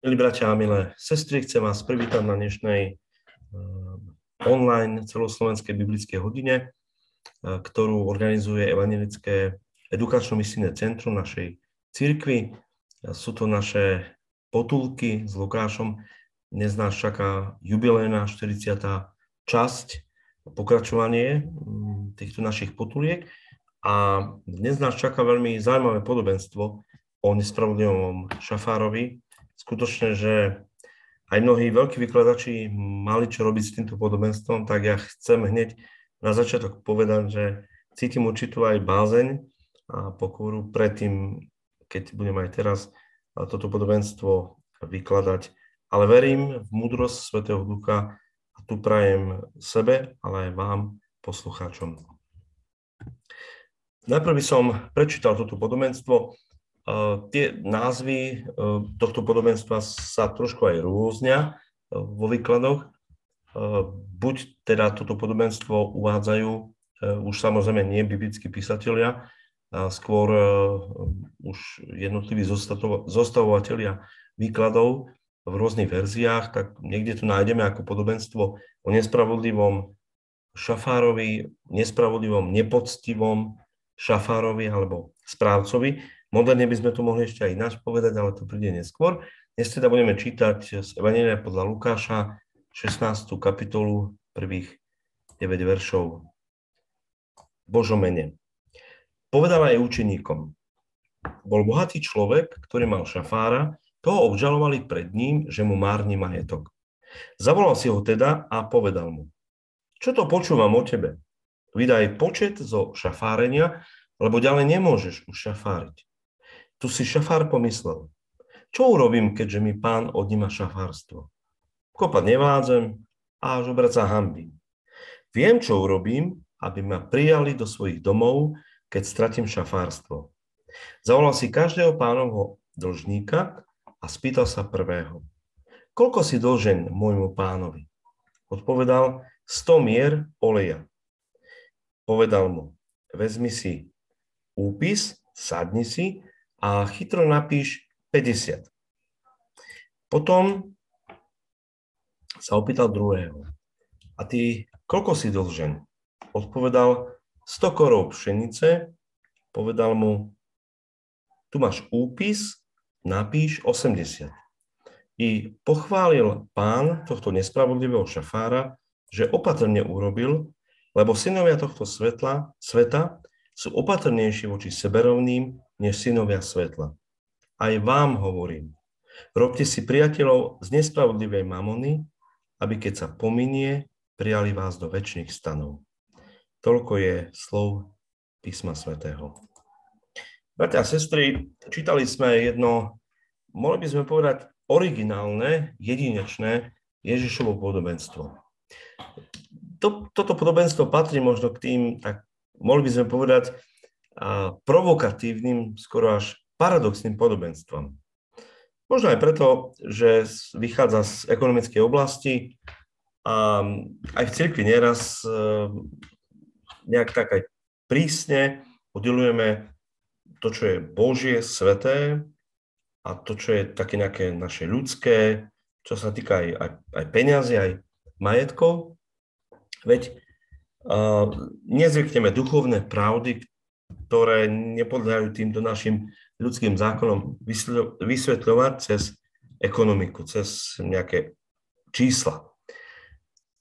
Milí bratia a milé sestry, chcem vás privítať na dnešnej eh, online celoslovenskej biblickej hodine, eh, ktorú organizuje Evangelické edukačno-misijné centrum našej cirkvi. Sú to naše potulky s Lukášom. Dnes nás čaká jubilejná 40. časť, pokračovanie mm, týchto našich potuliek. A dnes nás čaká veľmi zaujímavé podobenstvo o nespravodlivom šafárovi, skutočne, že aj mnohí veľkí vykladači mali čo robiť s týmto podobenstvom, tak ja chcem hneď na začiatok povedať, že cítim určitú aj bázeň a pokoru predtým, keď budem aj teraz toto podobenstvo vykladať. Ale verím v múdrosť Svetého Ducha a tu prajem sebe, ale aj vám, poslucháčom. Najprv by som prečítal toto podobenstvo Tie názvy tohto podobenstva sa trošku aj rôznia vo výkladoch. Buď teda toto podobenstvo uvádzajú už samozrejme nie biblickí písatelia, skôr už jednotliví zostavovatelia výkladov v rôznych verziách, tak niekde tu nájdeme ako podobenstvo o nespravodlivom šafárovi, nespravodlivom, nepoctivom šafárovi alebo správcovi, Moderne by sme to mohli ešte aj ináč povedať, ale to príde neskôr. Dnes teda budeme čítať z Evangelia podľa Lukáša 16. kapitolu prvých 9 veršov. Božom mene. Povedal aj učeníkom. Bol bohatý človek, ktorý mal šafára, toho obžalovali pred ním, že mu márni majetok. Zavolal si ho teda a povedal mu, čo to počúvam o tebe? Vydaj počet zo šafárenia, lebo ďalej nemôžeš už šafáriť. Tu si šafár pomyslel, čo urobím, keďže mi pán odníma šafárstvo? Kopať nevládzem a až obrať sa hambím. Viem, čo urobím, aby ma prijali do svojich domov, keď stratím šafárstvo. Zavolal si každého pánovho dlžníka a spýtal sa prvého. Koľko si dlžen môjmu pánovi? Odpovedal 100 mier oleja. Povedal mu, vezmi si úpis, sadni si a chytro napíš 50. Potom sa opýtal druhého. A ty, koľko si dlžen? Odpovedal 100 korov pšenice, povedal mu, tu máš úpis, napíš 80. I pochválil pán tohto nespravodlivého šafára, že opatrne urobil, lebo synovia tohto svetla, sveta sú opatrnejší voči seberovným než synovia svetla. Aj vám hovorím, robte si priateľov z nespravodlivej mamony, aby keď sa pominie, prijali vás do väčšných stanov. Toľko je slov písma svätého. Bratia a sestry, čítali sme jedno, mohli by sme povedať, originálne, jedinečné Ježišovo podobenstvo. To, toto podobenstvo patrí možno k tým, tak mohli by sme povedať, provokatívnym, skoro až paradoxným podobenstvom. Možno aj preto, že vychádza z ekonomickej oblasti a aj v cirkvi nieraz e, nejak tak aj prísne oddelujeme to, čo je Božie, sveté a to, čo je také nejaké naše ľudské, čo sa týka aj, aj, aj peniazy, aj majetkov. Veď uh, nezvykneme duchovné pravdy, ktoré nepodľajú týmto našim ľudským zákonom vysvetľovať cez ekonomiku, cez nejaké čísla.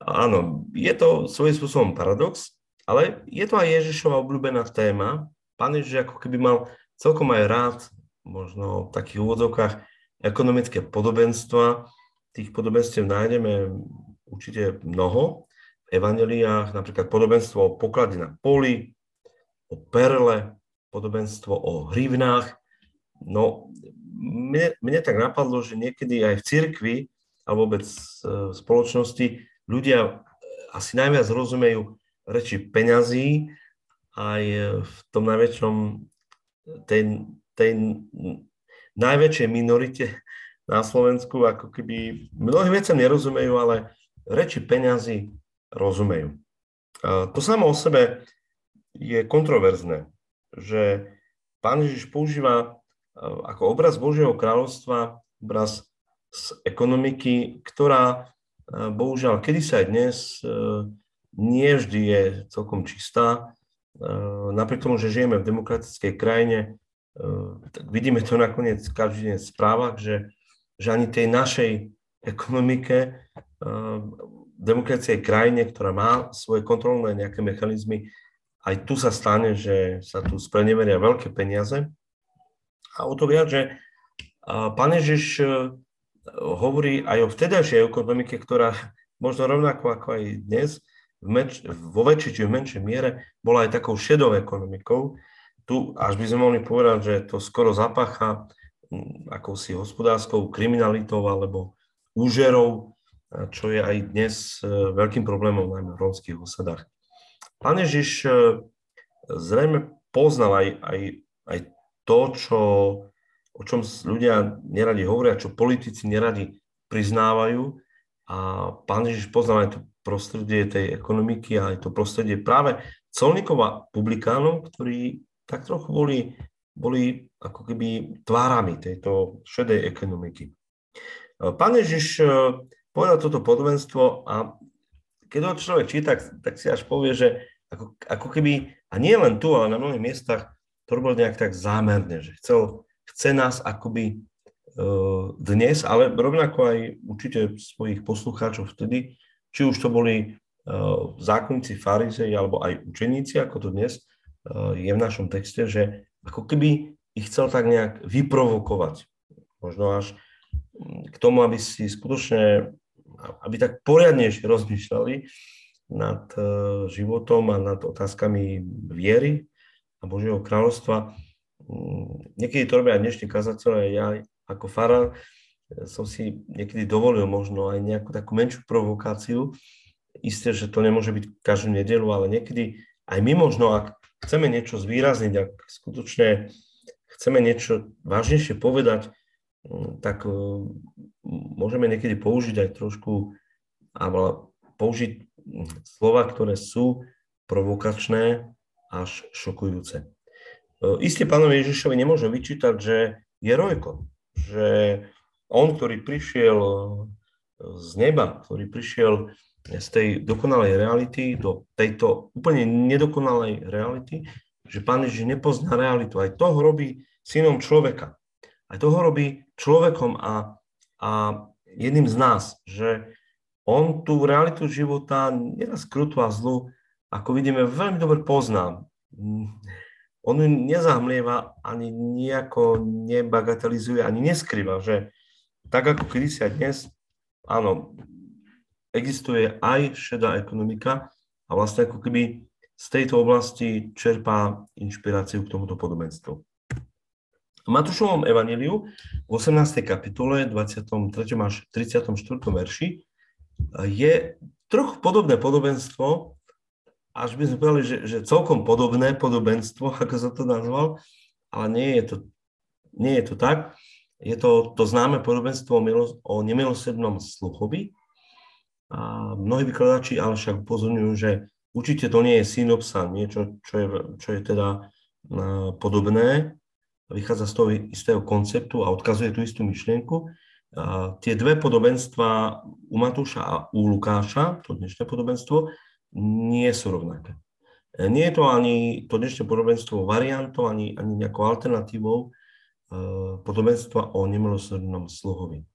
Áno, je to svojím spôsobom paradox, ale je to aj Ježišova obľúbená téma. Pán Ježiš ako keby mal celkom aj rád, možno v takých úvodzovkách, ekonomické podobenstva. Tých podobenstiev nájdeme určite mnoho v evaneliách, napríklad podobenstvo o poklade na poli, o perle, podobenstvo o hrivnách. No, mne, mne tak napadlo, že niekedy aj v cirkvi alebo vôbec v spoločnosti ľudia asi najviac rozumejú reči peňazí aj v tom najväčšom, tej, tej najväčšej minorite na Slovensku, ako keby mnohým veciam nerozumejú, ale reči peňazí rozumejú. To samo o sebe je kontroverzné, že pán Ježiš používa e, ako obraz Božieho kráľovstva obraz z ekonomiky, ktorá bohužiaľ kedy sa aj dnes nie vždy je celkom čistá. Napriek tomu, že žijeme v demokratickej krajine, tak vidíme to nakoniec každý deň v správach, že, že ani tej našej ekonomike demokracie krajine, ktorá má svoje kontrolné nejaké mechanizmy, aj tu sa stane, že sa tu spreneveria veľké peniaze. A o to viac, že pán Ježiš e, hovorí aj o vtedajšej ekonomike, ktorá možno rovnako ako aj dnes, v meč, vo väčšej či v menšej miere, bola aj takou šedou ekonomikou. Tu až by sme mohli povedať, že to skoro zapacha akousi hospodárskou kriminalitou alebo úžerou čo je aj dnes e, veľkým problémom najmä v rómskych osadách. Pán Ježiš e, zrejme poznal aj, aj, aj to, čo, o čom ľudia neradi hovoria, čo politici neradi priznávajú. A pán Ježiš poznal aj to prostredie tej ekonomiky a aj to prostredie práve colníkov a publikánov, ktorí tak trochu boli, boli ako keby tvárami tejto šedej ekonomiky. Pán Ježiš povedal toto podobenstvo a keď ho človek číta, tak si až povie, že ako, ako keby, a nie len tu, ale na mnohých miestach, to robil nejak tak zámerne, že chcel, chce nás akoby uh, dnes, ale rovnako aj určite svojich poslucháčov vtedy, či už to boli uh, zákonníci, farizei alebo aj učeníci, ako to dnes uh, je v našom texte, že ako keby ich chcel tak nejak vyprovokovať. Možno až k tomu, aby si skutočne aby tak poriadnejšie rozmýšľali nad e, životom a nad otázkami viery a Božieho kráľovstva. Mm, niekedy to robia aj dnešní kazatelia, ja ako farár e, som si niekedy dovolil možno aj nejakú takú menšiu provokáciu. Isté, že to nemôže byť každú nedelu, ale niekedy aj my možno, ak chceme niečo zvýrazniť, ak skutočne chceme niečo vážnejšie povedať, tak e, môžeme niekedy použiť aj trošku, alebo použiť slova, ktoré sú provokačné až šokujúce. Isté pánovi Ježišovi nemôže vyčítať, že je rojko, že on, ktorý prišiel z neba, ktorý prišiel z tej dokonalej reality do tejto úplne nedokonalej reality, že pán Ježiš nepozná realitu. Aj to robí synom človeka. Aj to ho robí človekom a a jedným z nás, že on tú realitu života, nieraz krutú a zlu, ako vidíme, veľmi dobre pozná. On ju nezahmlieva, ani nejako nebagatelizuje, ani neskrýva, že tak ako kedysi aj dnes, áno, existuje aj šedá ekonomika a vlastne ako keby z tejto oblasti čerpá inšpiráciu k tomuto podobenstvu. V Matúšovom evaníliu v 18. kapitole 23. až 34. verši je trochu podobné podobenstvo, až by sme povedali, že, že celkom podobné podobenstvo, ako sa to nazval, ale nie je to, nie je to tak. Je to to známe podobenstvo o, milo, o nemilosrdnom sluchovi. A mnohí vykladači ale však upozorňujú, že určite to nie je synopsa, niečo, čo je, čo je teda podobné, vychádza z toho istého konceptu a odkazuje tú istú myšlienku. A tie dve podobenstva u Matúša a u Lukáša, to dnešné podobenstvo, nie sú rovnaké. Nie je to ani to dnešné podobenstvo variantou, ani, ani nejakou alternatívou e, podobenstva o nemilosrdnom sluhovi.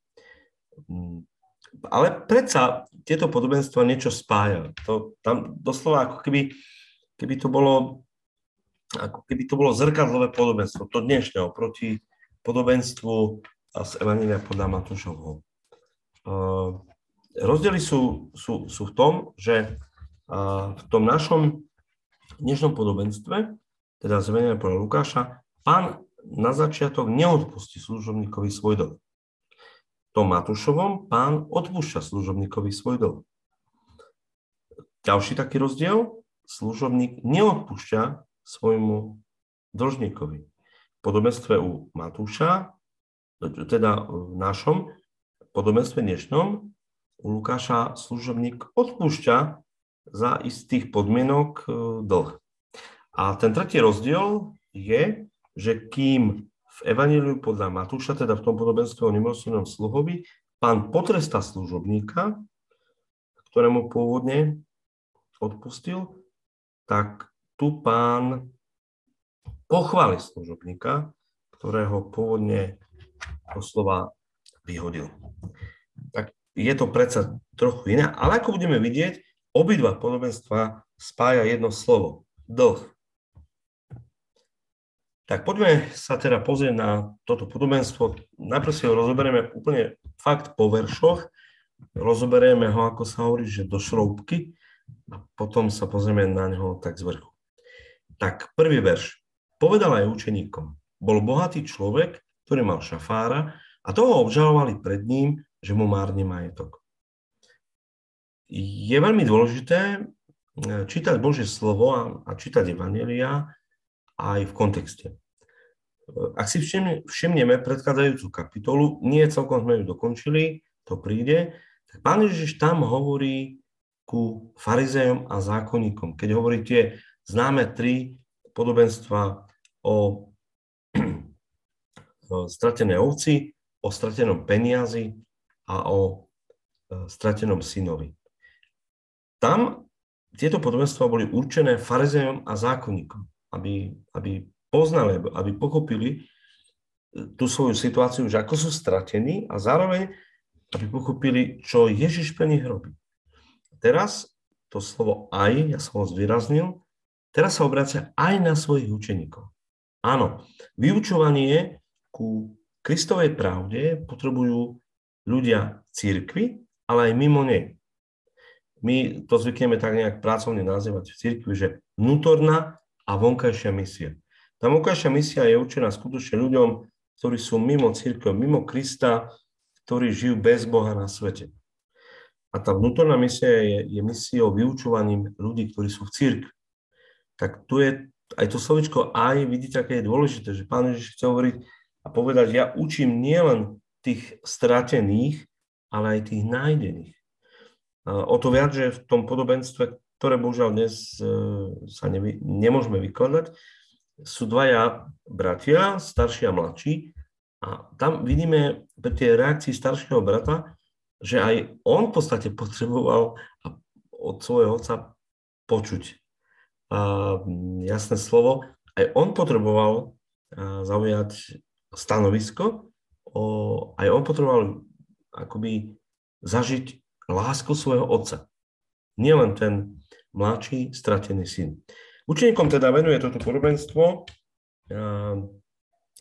Mm, ale predsa tieto podobenstva niečo spája. To, tam doslova ako keby, keby to bolo ako keby to bolo zrkadlové podobenstvo, to dnešné oproti podobenstvu z Evangelia podľa Matúšovho. Uh, rozdiely sú, sú, sú v tom, že v tom našom dnešnom podobenstve, teda z Evangelia podľa Lukáša, pán na začiatok neodpustí služobníkovi svoj dlh. V tom Matúšovom pán odpúšťa služobníkovi svoj dlh. Ďalší taký rozdiel, služobník neodpúšťa svojmu dlžníkovi. V podobenstve u Matúša, teda v našom podobenstve dnešnom, u Lukáša služobník odpúšťa za istých podmienok e, dlh. A ten tretí rozdiel je, že kým v Evangeliu podľa Matúša, teda v tom podobenstve o nemilosrdnom sluhovi, pán potrestá služobníka, ktorému pôvodne odpustil, tak tu pán pochváli služobníka, ktorého pôvodne doslova vyhodil. Tak je to predsa trochu iné, ale ako budeme vidieť, obidva podobenstva spája jedno slovo. Dlh. Tak poďme sa teda pozrieť na toto podobenstvo. Najprv si ho rozoberieme úplne fakt po veršoch. Rozoberieme ho, ako sa hovorí, že do šroubky a potom sa pozrieme na neho tak z vrchu. Tak prvý verš. Povedal aj učeníkom. Bol bohatý človek, ktorý mal šafára a toho obžalovali pred ním, že mu márne majetok. Je veľmi dôležité eh, čítať Božie slovo a, čítať Evangelia aj v kontexte. Eh, ak si všimneme predchádzajúcu kapitolu, nie celkom sme ju dokončili, to príde, tak pán Ježiš tam hovorí ku farizejom a zákonníkom. Keď hovorí tie známe tri podobenstva o stratenej ovci, o stratenom peniazi a o e, stratenom synovi. Tam tieto podobenstva boli určené farizejom a zákonníkom, aby, aby poznali, aby pochopili e, tú svoju situáciu, že ako sú stratení a zároveň, aby pochopili, čo Ježiš pre nich robí. Teraz to slovo aj, ja som ho zvýraznil, teraz sa obracia aj na svojich učeníkov. Áno, vyučovanie ku Kristovej pravde potrebujú ľudia církvy, ale aj mimo nej. My to zvykneme tak nejak pracovne nazývať v církvi, že vnútorná a vonkajšia misia. Tá vonkajšia misia je určená skutočne ľuďom, ktorí sú mimo církev, mimo Krista, ktorí žijú bez Boha na svete. A tá vnútorná misia je, je misiou vyučovaním ľudí, ktorí sú v církvi. Tak tu je aj to slovičko aj, vidíte, aké je dôležité, že pán Ježiš chce hovoriť a povedať, ja učím nielen tých stratených, ale aj tých nájdených. O to viac, že v tom podobenstve, ktoré bohužiaľ dnes e, sa nevy, nemôžeme vykladať, sú dvaja bratia, starší a mladší, a tam vidíme pri tej reakcii staršieho brata, že aj on v podstate potreboval od svojho otca počuť jasné slovo, aj on potreboval zaujať stanovisko, aj on potreboval akoby zažiť lásku svojho otca. Nielen ten mladší, stratený syn. Učeníkom teda venuje toto podobenstvo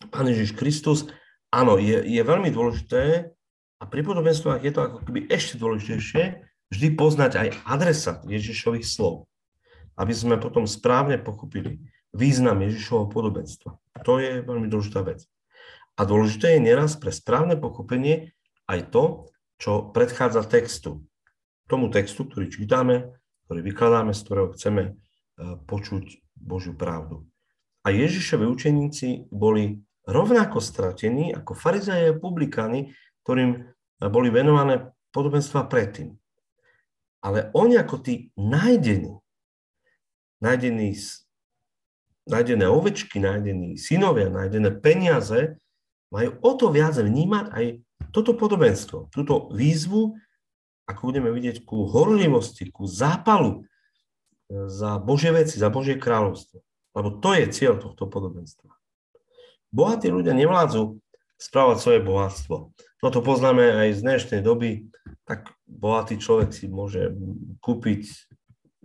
Pán Ježiš Kristus. Áno, je, je veľmi dôležité a pri podobenstvách je to ako keby ešte dôležitejšie vždy poznať aj adresa Ježišových slov aby sme potom správne pochopili význam Ježišovho podobenstva. To je veľmi dôležitá vec. A dôležité je nieraz pre správne pochopenie aj to, čo predchádza textu. Tomu textu, ktorý čítame, ktorý vykladáme, z ktorého chceme e, počuť Božiu pravdu. A Ježišovi učeníci boli rovnako stratení ako farizeje a publikáni, ktorým boli venované podobenstva predtým. Ale oni ako tí nájdení, nájdení, nájdené ovečky, nájdení synovia, nájdené peniaze, majú o to viac vnímať aj toto podobenstvo, túto výzvu, ako budeme vidieť, ku horlivosti, ku zápalu e, za Božie veci, za Božie kráľovstvo. Lebo to je cieľ tohto podobenstva. Bohatí ľudia nevládzu správať svoje bohatstvo. No to poznáme aj z dnešnej doby, tak bohatý človek si môže kúpiť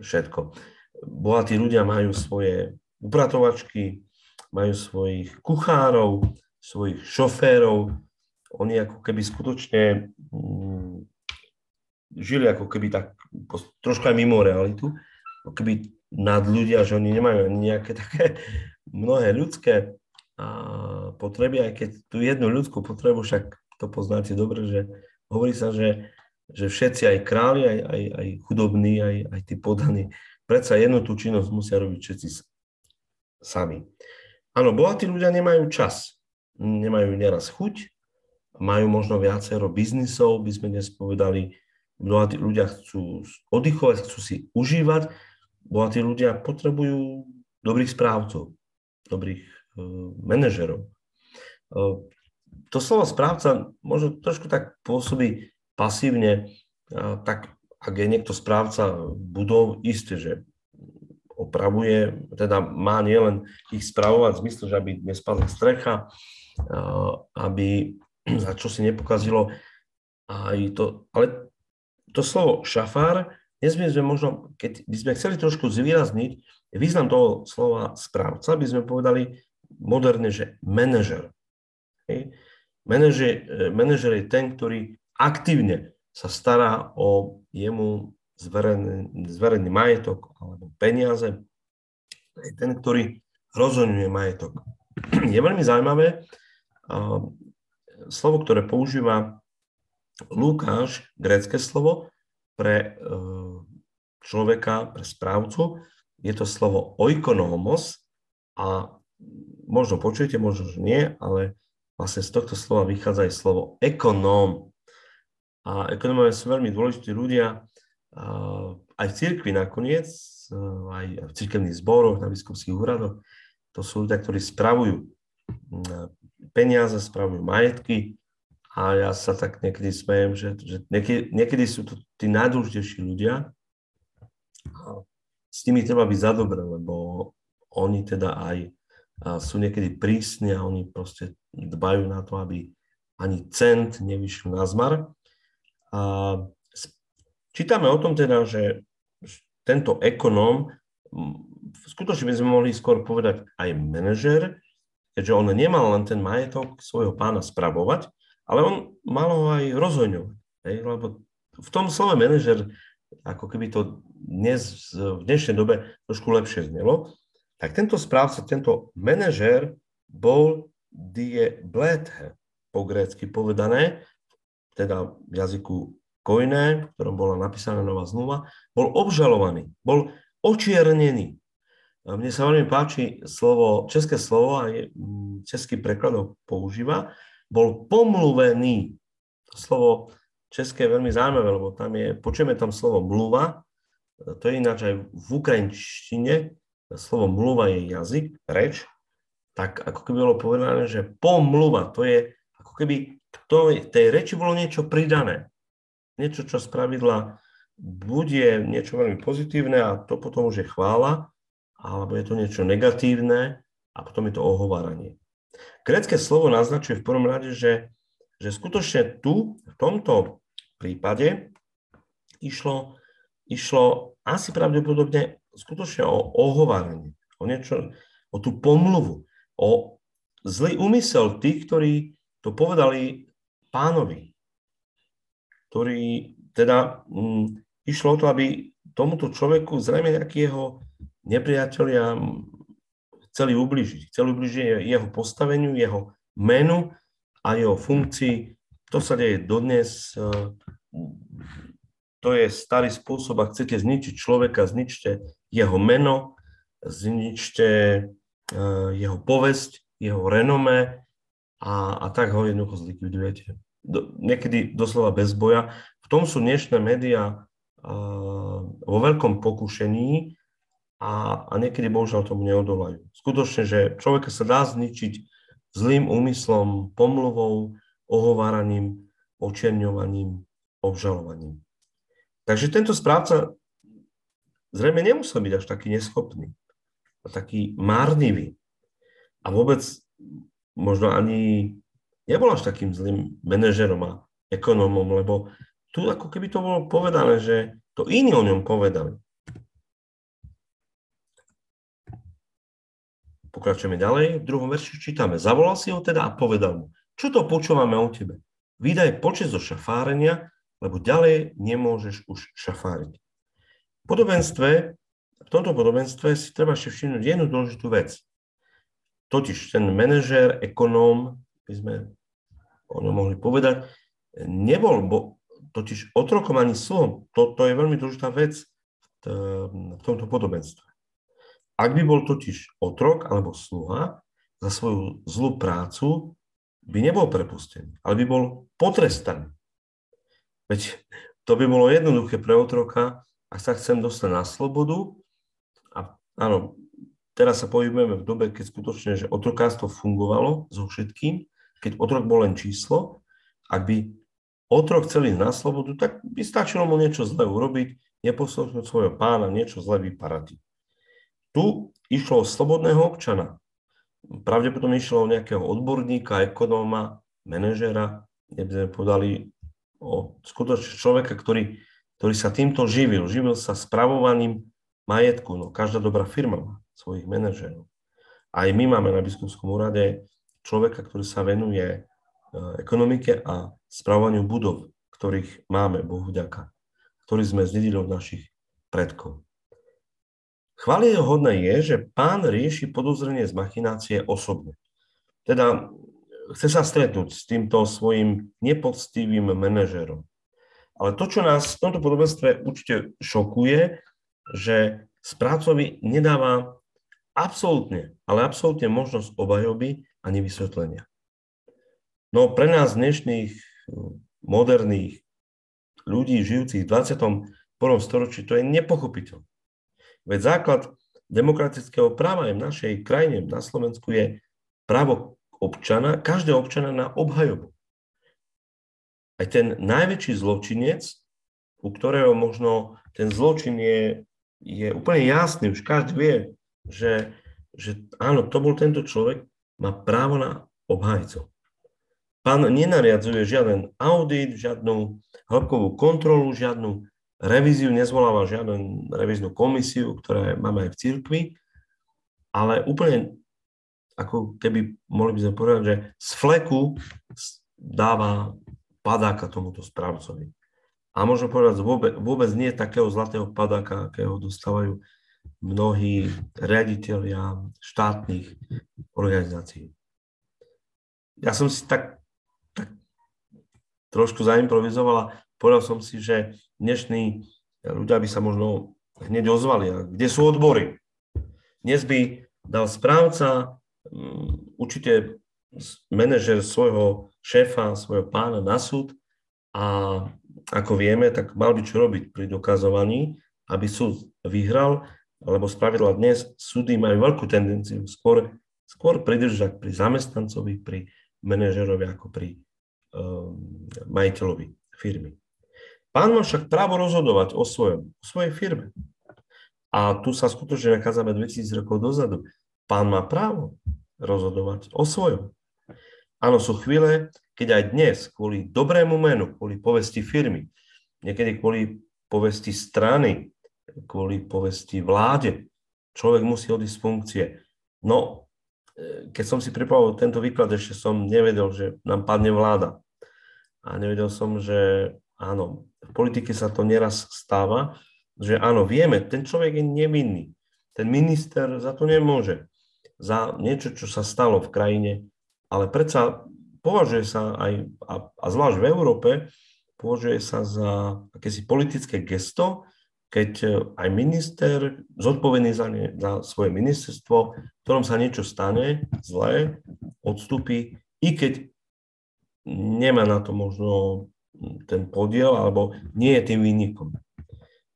všetko bohatí ľudia majú svoje upratovačky, majú svojich kuchárov, svojich šoférov. Oni ako keby skutočne mm, žili ako keby tak troška mimo realitu, ako keby nad ľudia, že oni nemajú ani nejaké také mnohé ľudské potreby, aj keď tú jednu ľudskú potrebu, však to poznáte dobre, že hovorí sa, že, že všetci, aj králi, aj, aj, aj chudobní, aj, aj tí podaní, predsa jednu tú činnosť musia robiť všetci sami. Áno, bohatí ľudia nemajú čas, nemajú neraz chuť, majú možno viacero biznisov, by sme dnes povedali, bohatí ľudia chcú oddychovať, chcú si užívať, bohatí ľudia potrebujú dobrých správcov, dobrých uh, manažerov. Uh, to slovo správca možno trošku tak pôsobí pasívne, tak ak je niekto správca budov, isté, že opravuje, teda má nielen ich spravovať v zmysle, že aby nespadla strecha, aby za čo si nepokazilo aj to, ale to slovo šafár, by sme možno, keď by sme chceli trošku zvýrazniť význam toho slova správca, by sme povedali moderne, že manažer. Manažer, manažer je ten, ktorý aktívne sa stará o jemu zverený, zverený majetok alebo peniaze. Je ten, ktorý rozhodňuje majetok. Je veľmi zaujímavé, slovo, ktoré používa Lukáš, grécké slovo, pre e, človeka, pre správcu, je to slovo oikonomos a možno počujete, možno, že nie, ale vlastne z tohto slova vychádza aj slovo ekonóm. A ekonómovia sú veľmi dôležití ľudia, aj v cirkvi nakoniec, aj v cirkevných zboroch, na biskupských úradoch. To sú ľudia, ktorí spravujú peniaze, spravujú majetky a ja sa tak niekedy smejem, že, že niekedy, niekedy sú to tí najdôležitejší ľudia a s nimi treba byť za dobre, lebo oni teda aj sú niekedy prísni a oni proste dbajú na to, aby ani cent nevyšiel na zmar. A čítame o tom teda, že tento ekonóm, skutočne by sme mohli skôr povedať aj manažer, keďže on nemal len ten majetok svojho pána spravovať, ale on mal ho aj rozhoňovať. Lebo v tom slove manažer, ako keby to dnes, v dnešnej dobe trošku lepšie znelo, tak tento správca, tento manažer bol die bléthe, po grécky povedané, teda v jazyku Kojné, v ktorom bola napísaná nová zmluva, bol obžalovaný, bol očiernený. Mne sa veľmi páči slovo, české slovo, aj mm, český preklad ho používa, bol pomluvený. To slovo české je veľmi zaujímavé, lebo tam je, počujeme tam slovo mluva, to je ináč aj v ukrajinštine, slovo mluva je jazyk, reč, tak ako keby bolo povedané, že pomluva, to je ako keby k tej reči bolo niečo pridané. Niečo, čo spravidla bude niečo veľmi pozitívne a to potom už je chvála, alebo je to niečo negatívne a potom je to ohováranie. Grécké slovo naznačuje v prvom rade, že, že skutočne tu, v tomto prípade, išlo, išlo asi pravdepodobne skutočne o ohováranie, o niečo, o tú pomluvu, o zlý úmysel tých, ktorí to povedali pánovi, ktorí teda mm, išlo o to, aby tomuto človeku zrejme nejaký jeho nepriatelia chceli ubližiť. Chceli ubližiť jeho postaveniu, jeho menu a jeho funkcii. To sa deje dodnes. E, to je starý spôsob, ak chcete zničiť človeka, zničte jeho meno, zničte e, jeho povesť, jeho renome a, a tak ho jednoducho zlikvidujete. Do, niekedy doslova bez boja. V tom sú dnešné médiá vo veľkom pokušení a, a niekedy bohužiaľ tomu neodolajú. Skutočne, že človeka sa dá zničiť zlým úmyslom, pomluvou, ohováraním, očerňovaním, obžalovaním. Takže tento správca zrejme nemusel byť až taký neschopný, a taký márnivý. A vôbec možno ani nebol až takým zlým manažerom a ekonómom, lebo tu ako keby to bolo povedané, že to iní o ňom povedali. Pokračujeme ďalej. V druhom verši čítame. Zavolal si ho teda a povedal mu, čo to počúvame o tebe? Vydaj počet zo šafárenia, lebo ďalej nemôžeš už šafáriť. V podobenstve, v tomto podobenstve si treba ešte všimnúť jednu dôležitú vec. Totiž ten manažér, ekonóm, by sme o ňom mohli povedať, nebol bo, totiž otrokom ani sluhom. To, to je veľmi dôležitá vec v tomto podobenstve. Ak by bol totiž otrok alebo sluha za svoju zlú prácu, by nebol prepustený, ale by bol potrestaný. Veď to by bolo jednoduché pre otroka, ak sa chcem dostať na slobodu. A áno, teraz sa pohybujeme v dobe, keď skutočne, že otrokárstvo fungovalo so všetkým, keď otrok bol len číslo, ak by otrok chcel ísť na slobodu, tak by stačilo mu niečo zlé urobiť, neposlušnúť svojho pána, niečo zlé vyparatiť. Tu išlo o slobodného občana. Pravdepodobne išlo o nejakého odborníka, ekonóma, manažera, kde sme podali o skutočne človeka, ktorý, ktorý sa týmto živil. Živil sa spravovaním majetku. No, každá dobrá firma má svojich manažerov. Aj my máme na biskupskom úrade človeka, ktorý sa venuje e, ekonomike a spravovaniu budov, ktorých máme, Bohu vďaka, ktorý sme zdedili od našich predkov. hodné je, že pán rieši podozrenie z machinácie osobne. Teda chce sa stretnúť s týmto svojim nepoctivým manažerom. Ale to, čo nás v tomto podobenstve určite šokuje, že správcovi nedáva absolútne, ale absolútne možnosť obhajoby a nevysvetlenia. No pre nás dnešných moderných ľudí žijúcich v 21. storočí to je nepochopiteľné. Veď základ demokratického práva aj v našej krajine, na Slovensku, je právo občana, každého občana na obhajobu. Aj ten najväčší zločinec, u ktorého možno ten zločin je, je úplne jasný, už každý vie, že, že áno, to bol tento človek, má právo na obhajcov. Pán nenariadzuje žiaden audit, žiadnu hĺbkovú kontrolu, žiadnu revíziu, nezvoláva žiadnu revíznu komisiu, ktorá máme aj v cirkvi, ale úplne ako keby mohli by sme povedať, že z fleku dáva padáka tomuto správcovi. A môžem povedať, vôbec, vôbec nie takého zlatého padáka, akého dostávajú mnohí riaditeľia štátnych organizácií. Ja som si tak, tak trošku zaimprovizoval a povedal som si, že dnešní ľudia by sa možno hneď ozvali. A kde sú odbory? Dnes by dal správca Mm, určite manažer svojho šéfa, svojho pána na súd a ako vieme, tak mal by čo robiť pri dokazovaní, aby súd vyhral, lebo spravidla dnes súdy majú veľkú tendenciu skôr, skôr pridržať pri zamestnancovi, pri manažerovi ako pri um, majiteľovi firmy. Pán má však právo rozhodovať o, svojom, o svojej firme. A tu sa skutočne nachádzame 2000 rokov dozadu. Pán má právo rozhodovať o svojom. Áno, sú chvíle, keď aj dnes kvôli dobrému menu, kvôli povesti firmy, niekedy kvôli povesti strany, kvôli povesti vláde, človek musí odísť z funkcie. No, e, keď som si pripravil tento výklad, ešte som nevedel, že nám padne vláda. A nevedel som, že áno, v politike sa to neraz stáva, že áno, vieme, ten človek je nevinný. Ten minister za to nemôže za niečo, čo sa stalo v krajine, ale predsa považuje sa aj, a, a zvlášť v Európe, považuje sa za akési politické gesto, keď e, aj minister, zodpovedný za, ne, za svoje ministerstvo, v ktorom sa niečo stane zlé, odstúpi, i keď nemá na to možno ten podiel, alebo nie je tým výnikom.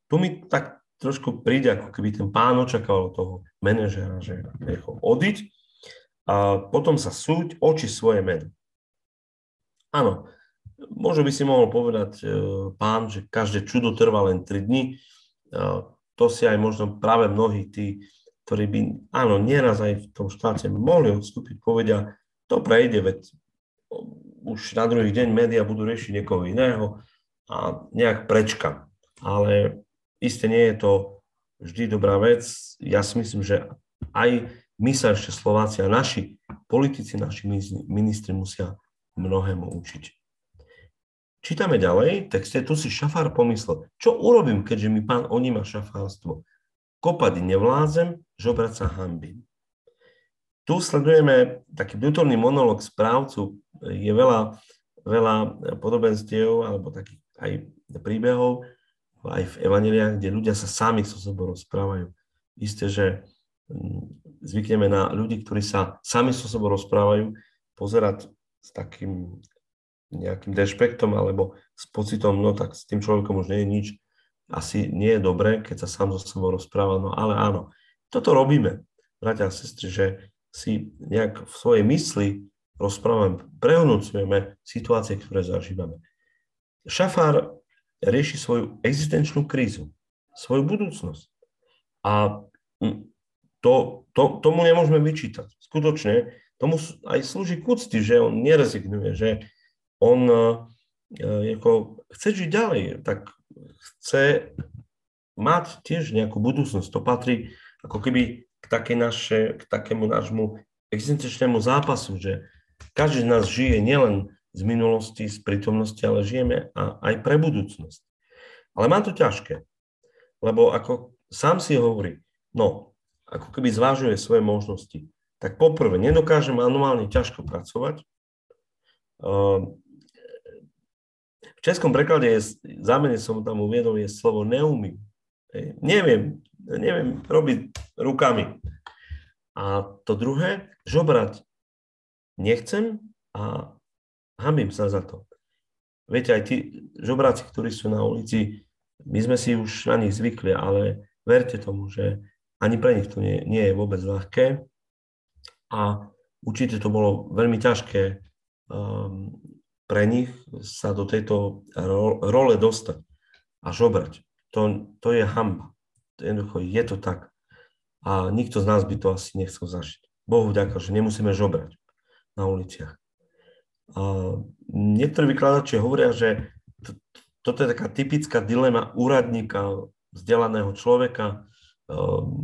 Tu mi tak trošku príde, ako keby ten pán očakával toho manažera, že necho odiť a potom sa súť oči svoje meno. Áno, možno by si mohol povedať e, pán, že každé čudo trvá len 3 dní. To si aj možno práve mnohí tí, ktorí by, áno, nieraz aj v tom štáte mohli odstúpiť, povedia, to prejde, veď už na druhý deň médiá budú riešiť niekoho iného a nejak prečka. Ale Isté nie je to vždy dobrá vec. Ja si myslím, že aj my sa ešte Slováci a naši politici, naši ministri musia mnohému učiť. Čítame ďalej, texte, tu si šafár pomyslel, čo urobím, keďže mi pán oníma šafárstvo. Kopať nevládzem, žobrať sa hambím. Tu sledujeme taký vnútorný monolog správcu. Je veľa, veľa podobenstiev alebo takých aj príbehov, aj v evaneliách, kde ľudia sa sami so sebou rozprávajú. Isté, že mm, zvykneme na ľudí, ktorí sa sami so sebou rozprávajú, pozerať s takým nejakým dešpektom alebo s pocitom, no tak s tým človekom už nie je nič, asi nie je dobré, keď sa sám so sebou rozpráva, no ale áno, toto robíme, bratia a sestry, že si nejak v svojej mysli rozprávame, prehodnocujeme situácie, ktoré zažívame. Šafár rieši svoju existenčnú krízu, svoju budúcnosť. A to, to, tomu nemôžeme vyčítať. Skutočne, tomu aj slúži k úcti, že on nerezignuje, že on uh, ako, chce žiť ďalej, tak chce mať tiež nejakú budúcnosť. To patrí ako keby k, také naše, k takému nášmu existenčnému zápasu, že každý z nás žije nielen z minulosti, z prítomnosti, ale žijeme a aj pre budúcnosť. Ale má to ťažké, lebo ako sám si hovorí, no, ako keby zvážuje svoje možnosti, tak poprvé, nedokáže manuálne ťažko pracovať. V českom preklade je, zámene som tam uviedol, je slovo neumím. Neviem, neviem robiť rukami. A to druhé, žobrať nechcem a hambím sa za to. Viete, aj tí žobráci, ktorí sú na ulici, my sme si už na nich zvykli, ale verte tomu, že ani pre nich to nie, nie je vôbec ľahké. A určite to bolo veľmi ťažké um, pre nich sa do tejto role dostať a žobrať. To, to je hamba. Jednoducho je to tak. A nikto z nás by to asi nechcel zažiť. Bohu vďaka, že nemusíme žobrať na uliciach. A niektorí vykladači hovoria, že to, toto je taká typická dilema úradníka, vzdelaného človeka.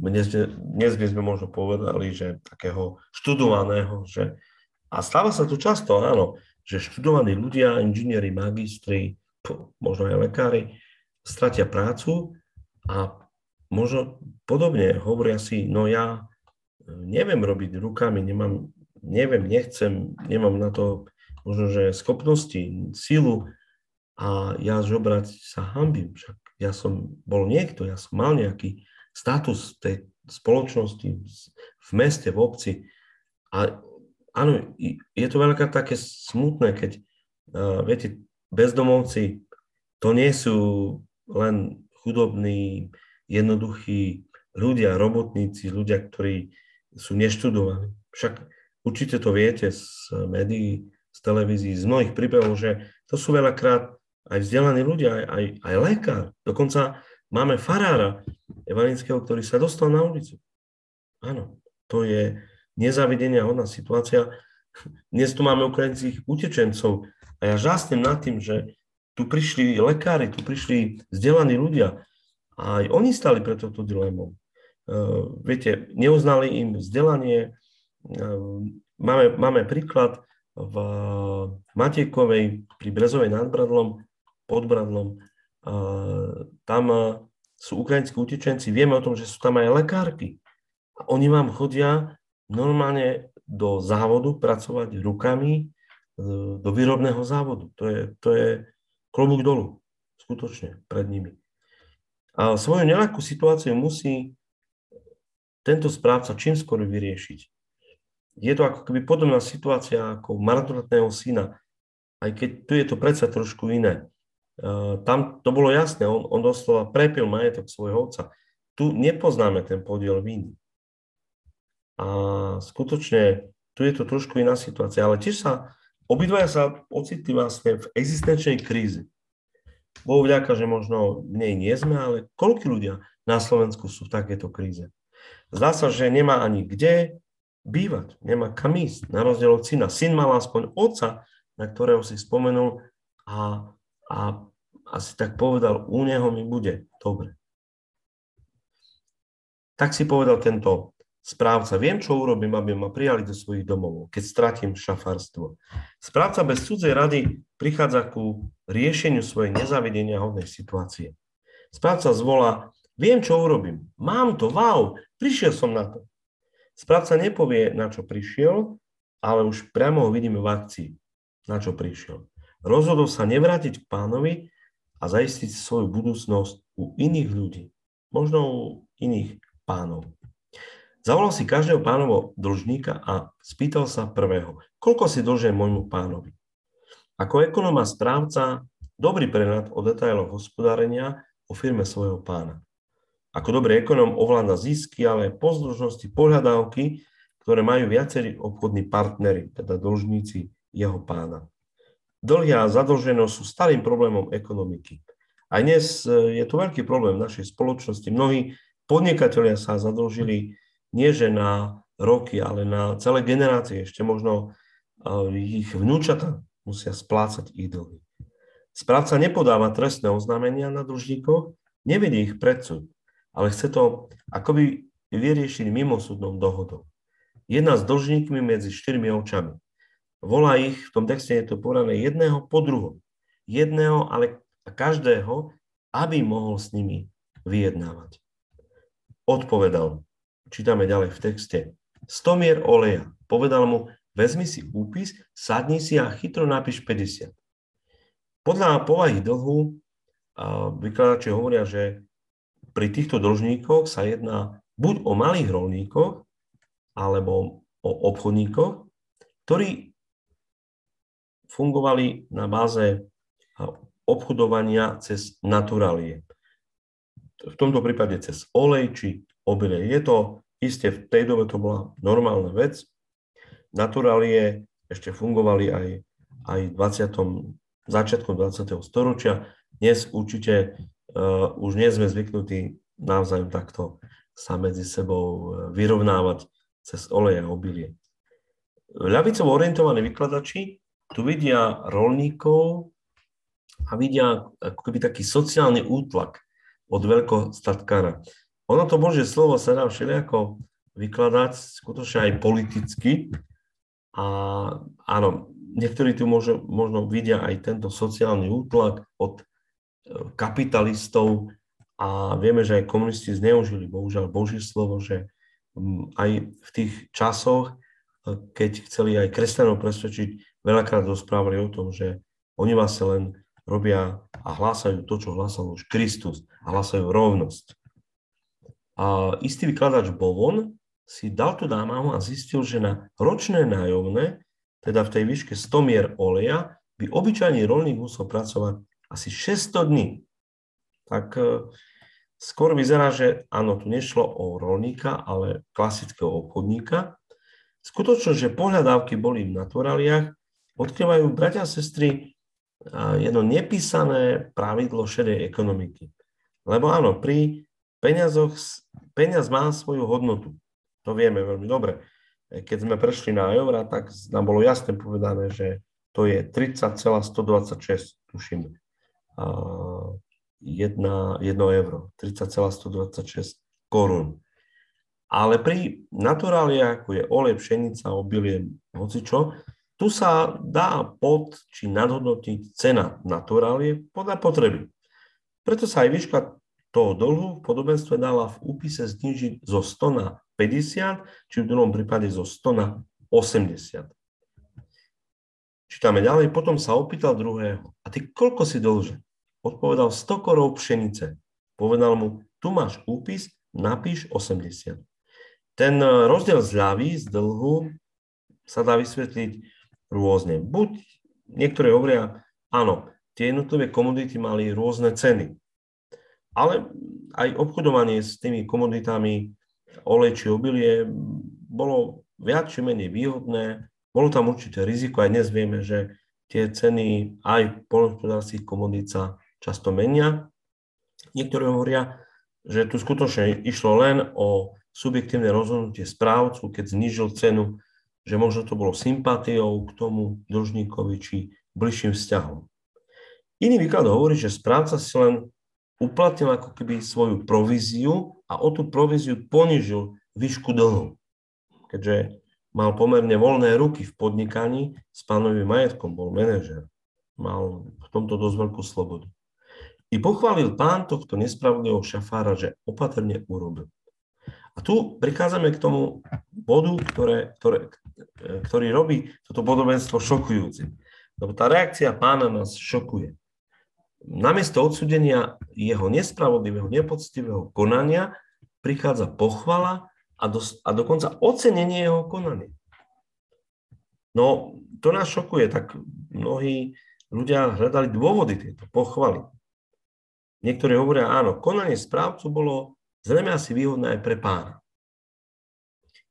Dnes, dnes by sme možno povedali, že takého študovaného. Že, a stáva sa to často, áno, že študovaní ľudia, inžinieri, magistri, možno aj lekári, stratia prácu a možno podobne hovoria si, no ja neviem robiť rukami, nemám neviem, nechcem, nemám na to možno, že schopnosti, sílu a ja žobrať sa hambím. Však ja som bol niekto, ja som mal nejaký status tej spoločnosti v meste, v obci. A áno, je to veľká také smutné, keď, uh, viete, bezdomovci to nie sú len chudobní, jednoduchí ľudia, robotníci, ľudia, ktorí sú neštudovaní. Však Určite to viete z médií, z televízií, z mnohých príbehov, že to sú veľakrát aj vzdelaní ľudia, aj, aj, aj lekár. Dokonca máme farára evangelického, ktorý sa dostal na ulicu. Áno, to je nezavidenia hodná situácia. Dnes tu máme ukrajinských utečencov a ja žasnem nad tým, že tu prišli lekári, tu prišli vzdelaní ľudia a aj oni stali pre touto dilemou. Uh, viete, neuznali im vzdelanie, Ehm, máme, máme príklad v Matejkovej pri Brezovej nad Bradlom, pod Bradlom. Tam sú ukrajinskí utečenci, vieme o tom, že sú tam aj lekárky. A oni vám chodia normálne do závodu pracovať rukami e, do výrobného závodu. To je, to je klobúk dolu, skutočne, pred nimi. A svoju nejakú situáciu musí tento správca čím skôr vyriešiť je to ako keby podobná situácia ako marnotratného syna, aj keď tu je to predsa trošku iné. Uh, tam to bolo jasné, on, on doslova prepil majetok svojho otca. Tu nepoznáme ten podiel viny. A skutočne tu je to trošku iná situácia, ale tiež sa, obidvaja sa ocitli vlastne v existenčnej kríze. Bohu vďaka, že možno v nej nie sme, ale koľko ľudia na Slovensku sú v takéto kríze. Zdá sa, že nemá ani kde, bývať, nemá kam ísť, na rozdiel od syna. Syn mal aspoň otca, na ktorého si spomenul a, a asi tak povedal, u neho mi bude dobre. Tak si povedal tento správca, viem, čo urobím, aby ma prijali do svojich domov, keď stratím šafárstvo. Správca bez cudzej rady prichádza ku riešeniu svojej nezavidenia hodnej situácie. Správca zvolá, viem, čo urobím, mám to, wow, prišiel som na to. Správca nepovie, na čo prišiel, ale už priamo ho vidíme v akcii, na čo prišiel. Rozhodol sa nevrátiť k pánovi a zaistiť svoju budúcnosť u iných ľudí, možno u iných pánov. Zavolal si každého pánovo dlžníka a spýtal sa prvého, koľko si dlžen môjmu pánovi. Ako ekonóm a správca, dobrý prehľad o detailoch hospodárenia o firme svojho pána ako dobrý ekonom ovláda zisky, ale pozdružnosti, pohľadávky ktoré majú viacerí obchodní partnery, teda dlžníci jeho pána. Dlhy a zadlženosť sú starým problémom ekonomiky. A dnes e, je to veľký problém v našej spoločnosti. Mnohí podnikatelia sa zadlžili nie že na roky, ale na celé generácie. Ešte možno e, ich vnúčata musia splácať ich dlhy. Správca nepodáva trestné oznámenia na dlžníkoch, nevedie ich predsud, ale chce to akoby vyriešiť mimosúdnou dohodou. Jedna s dlžníkmi medzi štyrmi očami. Volá ich, v tom texte je to porané jedného po druhom. Jedného, ale každého, aby mohol s nimi vyjednávať. Odpovedal, čítame ďalej v texte, stomier oleja. Povedal mu, vezmi si úpis, sadni si a chytro napíš 50. Podľa povahy dlhu vykladači hovoria, že pri týchto dlžníkoch sa jedná buď o malých rolníkoch, alebo o obchodníkoch, ktorí fungovali na báze obchodovania cez naturálie. V tomto prípade cez olej či obilie. Je to isté, v tej dobe to bola normálna vec. Naturálie ešte fungovali aj, aj v 20. začiatkom 20. storočia. Dnes určite uh, už nie sme zvyknutí navzájom takto sa medzi sebou e, vyrovnávať cez olej a obilie. Ľavicovo orientovaní vykladači tu vidia rolníkov a vidia keby taký sociálny útlak od veľkostatkára. Ono to Božie slovo sa dá všelijako vykladať skutočne aj politicky a áno, niektorí tu možno, možno vidia aj tento sociálny útlak od e, kapitalistov a vieme, že aj komunisti zneužili bohužiaľ Božie slovo, že aj v tých časoch, e, keď chceli aj kresťanov presvedčiť, veľakrát rozprávali o tom, že oni vlastne len robia a hlásajú to, čo hlásal už Kristus a hlásajú rovnosť. A istý vykladač Bovon si dal tú námahu a zistil, že na ročné nájomné, teda v tej výške 100 mier oleja, by obyčajný rolník musel pracovať asi 600 dní. Tak e, Skôr vyzerá, že áno, tu nešlo o rolníka, ale klasického obchodníka. Skutočnosť, že pohľadávky boli v naturáliách, odkrývajú bratia a sestry jedno nepísané pravidlo šedej ekonomiky. Lebo áno, pri peniazoch, peniaz má svoju hodnotu. To vieme veľmi dobre. Keď sme prešli na eurá, tak nám bolo jasne povedané, že to je 30,126, tuším, 1, 1 euro, 30,126 korún. Ale pri naturáliách, ako je olej, pšenica, obilie, hoci čo, tu sa dá pod či nadhodnotiť cena naturálie podľa potreby. Preto sa aj výška toho dlhu v podobenstve dala v úpise znižiť zo 100 na 50, či v druhom prípade zo 100 na 80. Čítame ďalej, potom sa opýtal druhého, a ty koľko si dlžen? Odpovedal 100 korov pšenice. Povedal mu, tu máš úpis, napíš 80. Ten e, rozdiel zľavy z dlhu sa dá vysvetliť rôzne. Buď niektoré hovoria, áno, tie jednotlivé komodity mali rôzne ceny, ale aj obchodovanie s tými komoditami, olej či obilie, bolo viac či menej výhodné, bolo tam určité riziko, aj dnes vieme, že tie ceny aj poľnohospodárských komodít sa často menia. Niektorí hovoria, že tu skutočne išlo len o subjektívne rozhodnutie správcu, keď znižil cenu, že možno to bolo sympatiou k tomu dlžníkovi či bližším vzťahom. Iný výklad hovorí, že správca si len uplatnil ako keby svoju províziu a o tú províziu ponižil výšku dlhu. Keďže mal pomerne voľné ruky v podnikaní s pánovým majetkom, bol manažer, mal v tomto dosť veľkú slobodu. I pochválil pán tohto nespravodlivého šafára, že opatrne urobil. A tu prichádzame k tomu bodu, ktoré, ktoré, ktorý robí toto podobenstvo šokujúci. Lebo tá reakcia pána nás šokuje. Namiesto odsudenia jeho nespravodlivého, nepoctivého konania prichádza pochvala a, do, a dokonca ocenenie jeho konania. No, to nás šokuje, tak mnohí ľudia hľadali dôvody tieto pochvaly. Niektorí hovoria, áno, konanie správcu bolo zrejme asi výhodné aj pre pána.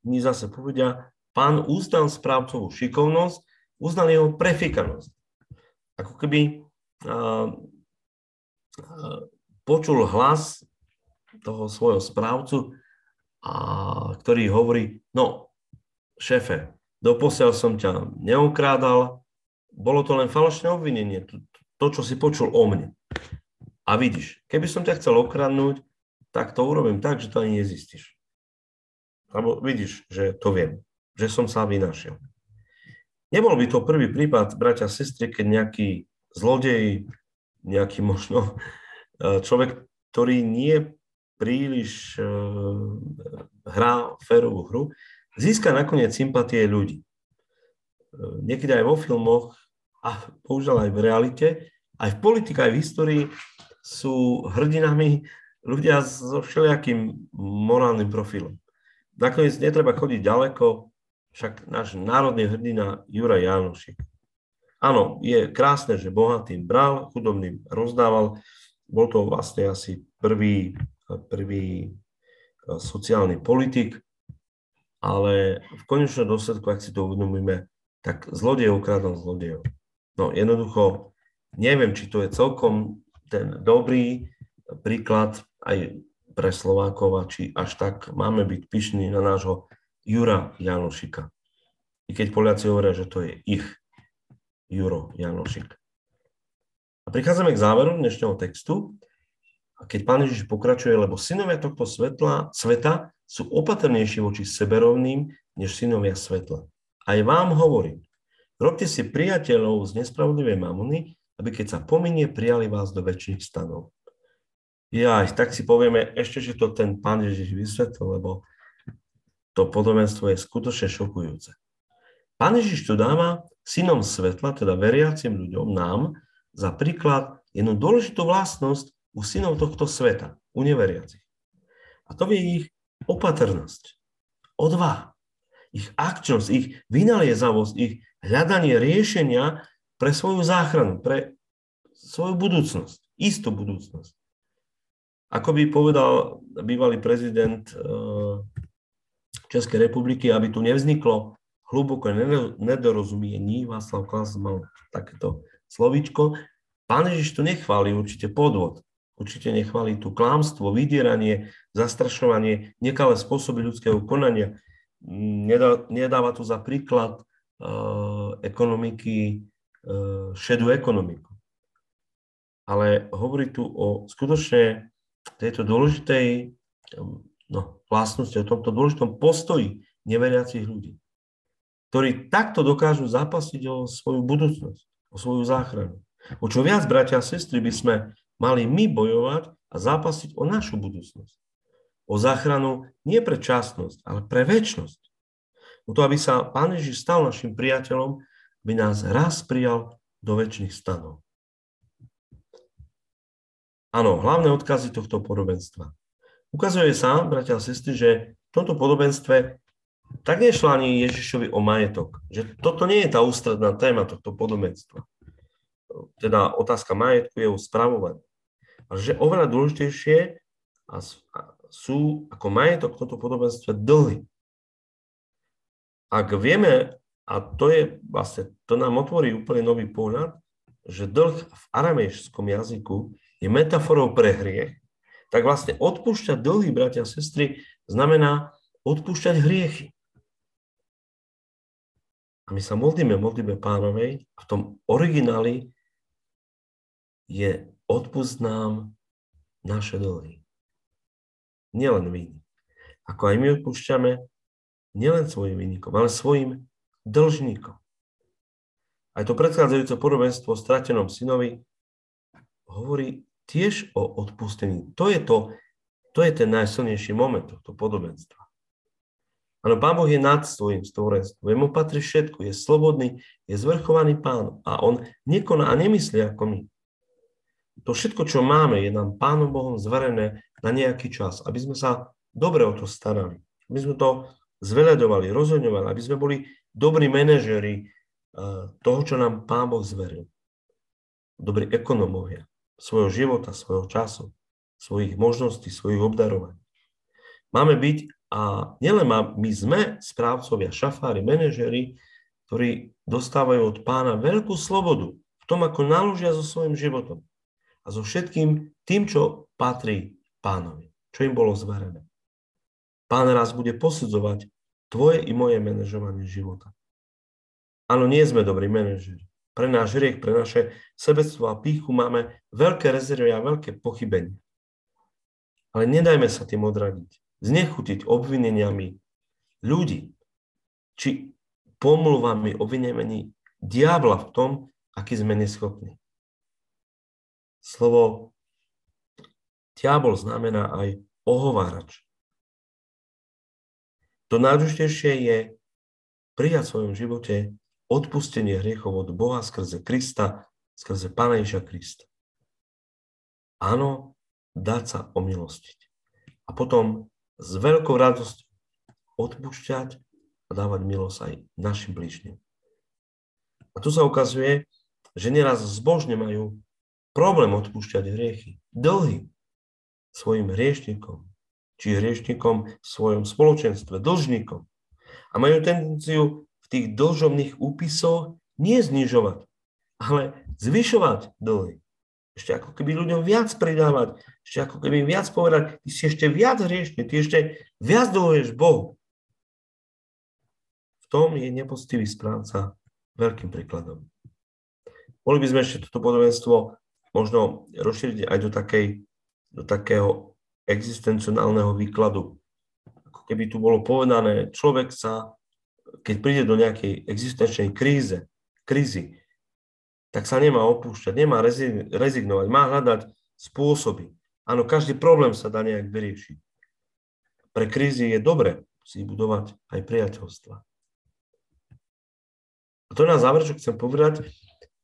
iní zase povedia, pán uznal správcovú šikovnosť, uznal jeho prefikanosť. Ako keby uh, počul hlas toho svojho správcu, a, ktorý hovorí, no šéfe, doposiaľ som ťa neukrádal, bolo to len falošné obvinenie, to, to, čo si počul o mne. A vidíš, keby som ťa chcel okradnúť, tak to urobím tak, že to ani nezistíš. Lebo vidíš, že to viem, že som sa vynašiel. Nebol by to prvý prípad, bratia a sestry, keď nejaký zlodej, nejaký možno e, človek, ktorý nie príliš uh, hrá férovú hru, získa nakoniec sympatie ľudí. Uh, niekedy aj vo filmoch, a bohužiaľ aj v realite, aj v politike, aj v histórii sú hrdinami ľudia so všelijakým morálnym profilom. Nakoniec netreba chodiť ďaleko, však náš národný hrdina Juraj Jánošik. Áno, je krásne, že bohatým bral, chudobným rozdával. Bol to vlastne asi prvý, prvý e, sociálny politik, ale v konečnom dôsledku, ak si to uvedomíme, tak zlodej ukradol zlodejov. No jednoducho, neviem, či to je celkom ten dobrý príklad aj pre Slovákov, či až tak máme byť pyšní na nášho Jura Janošika. I keď Poliaci hovoria, že to je ich Juro Janošik. A prichádzame k záveru dnešného textu. Keď Pán Ježiš pokračuje, lebo synovia tohto svetla, sveta sú opatrnejší voči seberovným, než synovia svetla. Aj vám hovorím, robte si priateľov z nespravodlivej mamuny, aby keď sa pominie, prijali vás do väčších stanov. Ja, tak si povieme ešte, že to ten pán Ježiš vysvetlil, lebo to podobenstvo je skutočne šokujúce. Pán Ježiš tu dáva synom svetla, teda veriacim ľuďom, nám, za príklad jednu dôležitú vlastnosť u synov tohto sveta, u neveriacich. A to je ich opatrnosť, odvaha, ich akčnosť, ich vynaliezavosť, ich hľadanie riešenia pre svoju záchranu, pre svoju budúcnosť, istú budúcnosť. Ako by povedal bývalý prezident eh, Českej republiky, aby tu nevzniklo hlboké nedorozumiení, Václav Klas mal takéto slovičko, pán Ježiš tu nechváli určite podvod, určite nechváli tu klámstvo, vydieranie, zastrašovanie, nekalé spôsoby ľudského konania. Nedá, nedáva tu za príklad uh, ekonomiky, uh, šedú ekonomiku. Ale hovorí tu o skutočne tejto dôležitej no, vlastnosti, o tomto dôležitom postoji neveriacich ľudí, ktorí takto dokážu zapasiť o svoju budúcnosť, o svoju záchranu. O čo viac, bratia a sestry, by sme mali my bojovať a zápasiť o našu budúcnosť. O záchranu nie pre časnosť, ale pre väčnosť. O to, aby sa Pán Ježiš stal našim priateľom, by nás raz prijal do väčšných stanov. Áno, hlavné odkazy tohto podobenstva. Ukazuje sa, bratia a sestry, že v tomto podobenstve tak nešlo ani Ježišovi o majetok. Že toto nie je tá ústredná téma tohto podobenstva. Teda otázka majetku je o. Ale že oveľa dôležitejšie sú ako majetok v tomto dlhy. Ak vieme, a to je vlastne, to nám otvorí úplne nový pohľad, že dlh v aramejskom jazyku je metaforou pre hriech, tak vlastne odpúšťať dlhy, bratia a sestry, znamená odpúšťať hriechy. A my sa modlíme, modlíme pánovej a v tom origináli je odpust nám naše dlhy. Nielen viny. Ako aj my odpúšťame nielen svojim vinníkom, ale svojim dlžníkom. Aj to predchádzajúce podobenstvo o stratenom synovi hovorí tiež o odpustení. To je, to, to je ten najsilnejší moment tohto podobenstva. Áno, Pán Boh je nad svojim stvorenstvom. Jemu patrí všetko. Je slobodný, je zvrchovaný Pán. A On nekoná a nemyslí ako my. To všetko, čo máme, je nám Pánom Bohom zverené na nejaký čas, aby sme sa dobre o to starali. Aby sme to zveľadovali, rozhodňovali, aby sme boli dobrí manažeri eh, toho, čo nám Pán Boh zveril. Dobrí ekonomovia svojho života, svojho času, svojich možností, svojich obdarovaní. Máme byť A nielen my sme správcovia, šafári, manažeri, ktorí dostávajú od pána veľkú slobodu v tom, ako naložia so svojím životom a so všetkým tým, čo patrí pánovi, čo im bolo zverené. Pán raz bude posudzovať tvoje i moje manažovanie života. Áno, nie sme dobrí manažeri. Pre náš hriech, pre naše sebectvo a píchu máme veľké rezervy a veľké pochybenie. Ale nedajme sa tým odradiť znechutiť obvineniami ľudí, či pomluvami, obvineniami diabla v tom, aký sme neschopní. Slovo diabol znamená aj ohovárač. To najdôležitejšie je prijať v svojom živote odpustenie hriechov od Boha skrze Krista, skrze Pána Ježa Krista. Áno, dať sa omilostiť. A potom s veľkou radosťou odpúšťať a dávať milosť aj našim blížnym. A tu sa ukazuje, že nieraz zbožne majú problém odpúšťať hriechy, dlhy svojim hriešnikom, či hriešnikom v svojom spoločenstve, dlžníkom. A majú tendenciu v tých dlžobných úpisoch nie znižovať, ale zvyšovať dlhy ešte ako keby ľuďom viac pridávať, ešte ako keby viac povedať, ty si ešte viac hriešný, ty ešte viac dlhuješ Bohu. V tom je nepoctivý správca veľkým príkladom. Mohli by sme ešte toto podobenstvo možno rozšíriť aj do, takej, do takého existencionálneho výkladu. Ako keby tu bolo povedané, človek sa, keď príde do nejakej existenčnej kríze, krízy, tak sa nemá opúšťať, nemá rezignovať, má hľadať spôsoby. Áno, každý problém sa dá nejak vyriešiť. Pre krízy je dobre si budovať aj priateľstva. A to na záver, čo chcem povedať,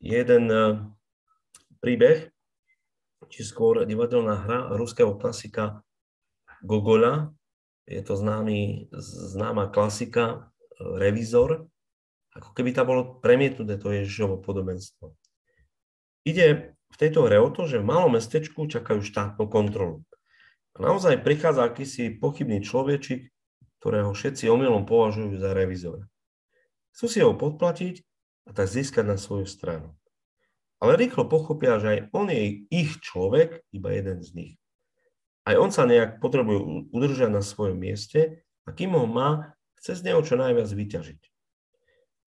je jeden e, príbeh, či skôr divadelná hra ruského klasika Gogola. Je to známy, známa klasika e, Revizor, ako keby tam bolo premietnuté to Ježišovo podobenstvo. Ide v tejto hre o to, že v malom mestečku čakajú štátnu kontrolu. A naozaj prichádza akýsi pochybný človečik, ktorého všetci omylom považujú za revizora. Chcú si ho podplatiť a tak získať na svoju stranu. Ale rýchlo pochopia, že aj on je ich človek, iba jeden z nich. Aj on sa nejak potrebuje udržať na svojom mieste a kým ho má, chce z neho čo najviac vyťažiť.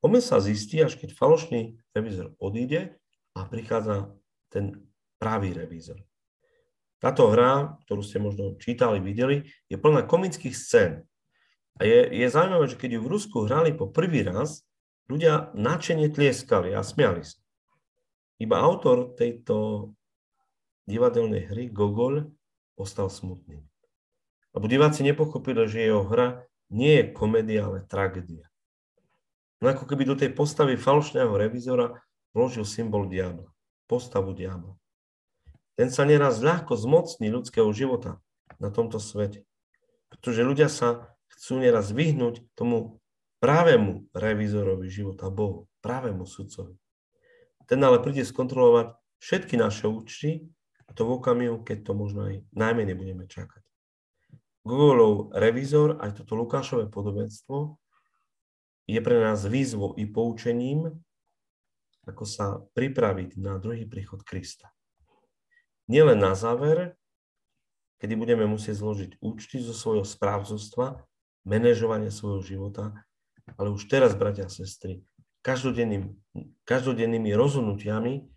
Omyl sa zistí, až keď falošný revizor odíde a prichádza ten pravý revízor. Táto hra, ktorú ste možno čítali, videli, je plná komických scén. A je, je zaujímavé, že keď ju v Rusku hrali po prvý raz, ľudia nadšene tlieskali a smiali sa. Iba autor tejto divadelnej hry, Gogol, ostal smutný. Lebo diváci nepochopili, že jeho hra nie je komédia, ale tragédia. No ako keby do tej postavy falošného revizora vložil symbol diabla, postavu diabla. Ten sa neraz ľahko zmocní ľudského života na tomto svete. Pretože ľudia sa chcú neraz vyhnúť tomu právemu revizorovi života Bohu, právemu sudcovi. Ten ale príde skontrolovať všetky naše účty a to v okamihu, keď to možno aj najmenej budeme čakať. Googlov revizor, aj toto Lukášové podobenstvo, je pre nás výzvou i poučením, ako sa pripraviť na druhý príchod Krista. Nielen na záver, kedy budeme musieť zložiť účty zo svojho správcovstva, manažovania svojho života, ale už teraz, bratia a sestry, každodenným, každodennými rozhodnutiami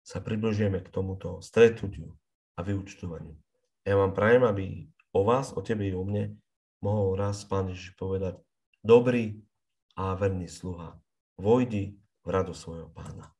sa približujeme k tomuto stretnutiu a vyučtovaniu. Ja vám prajem, aby o vás, o tebe i o mne mohol raz Pán Ježiš povedať, dobrý a verný sluha, vojdi v radu svojho pána.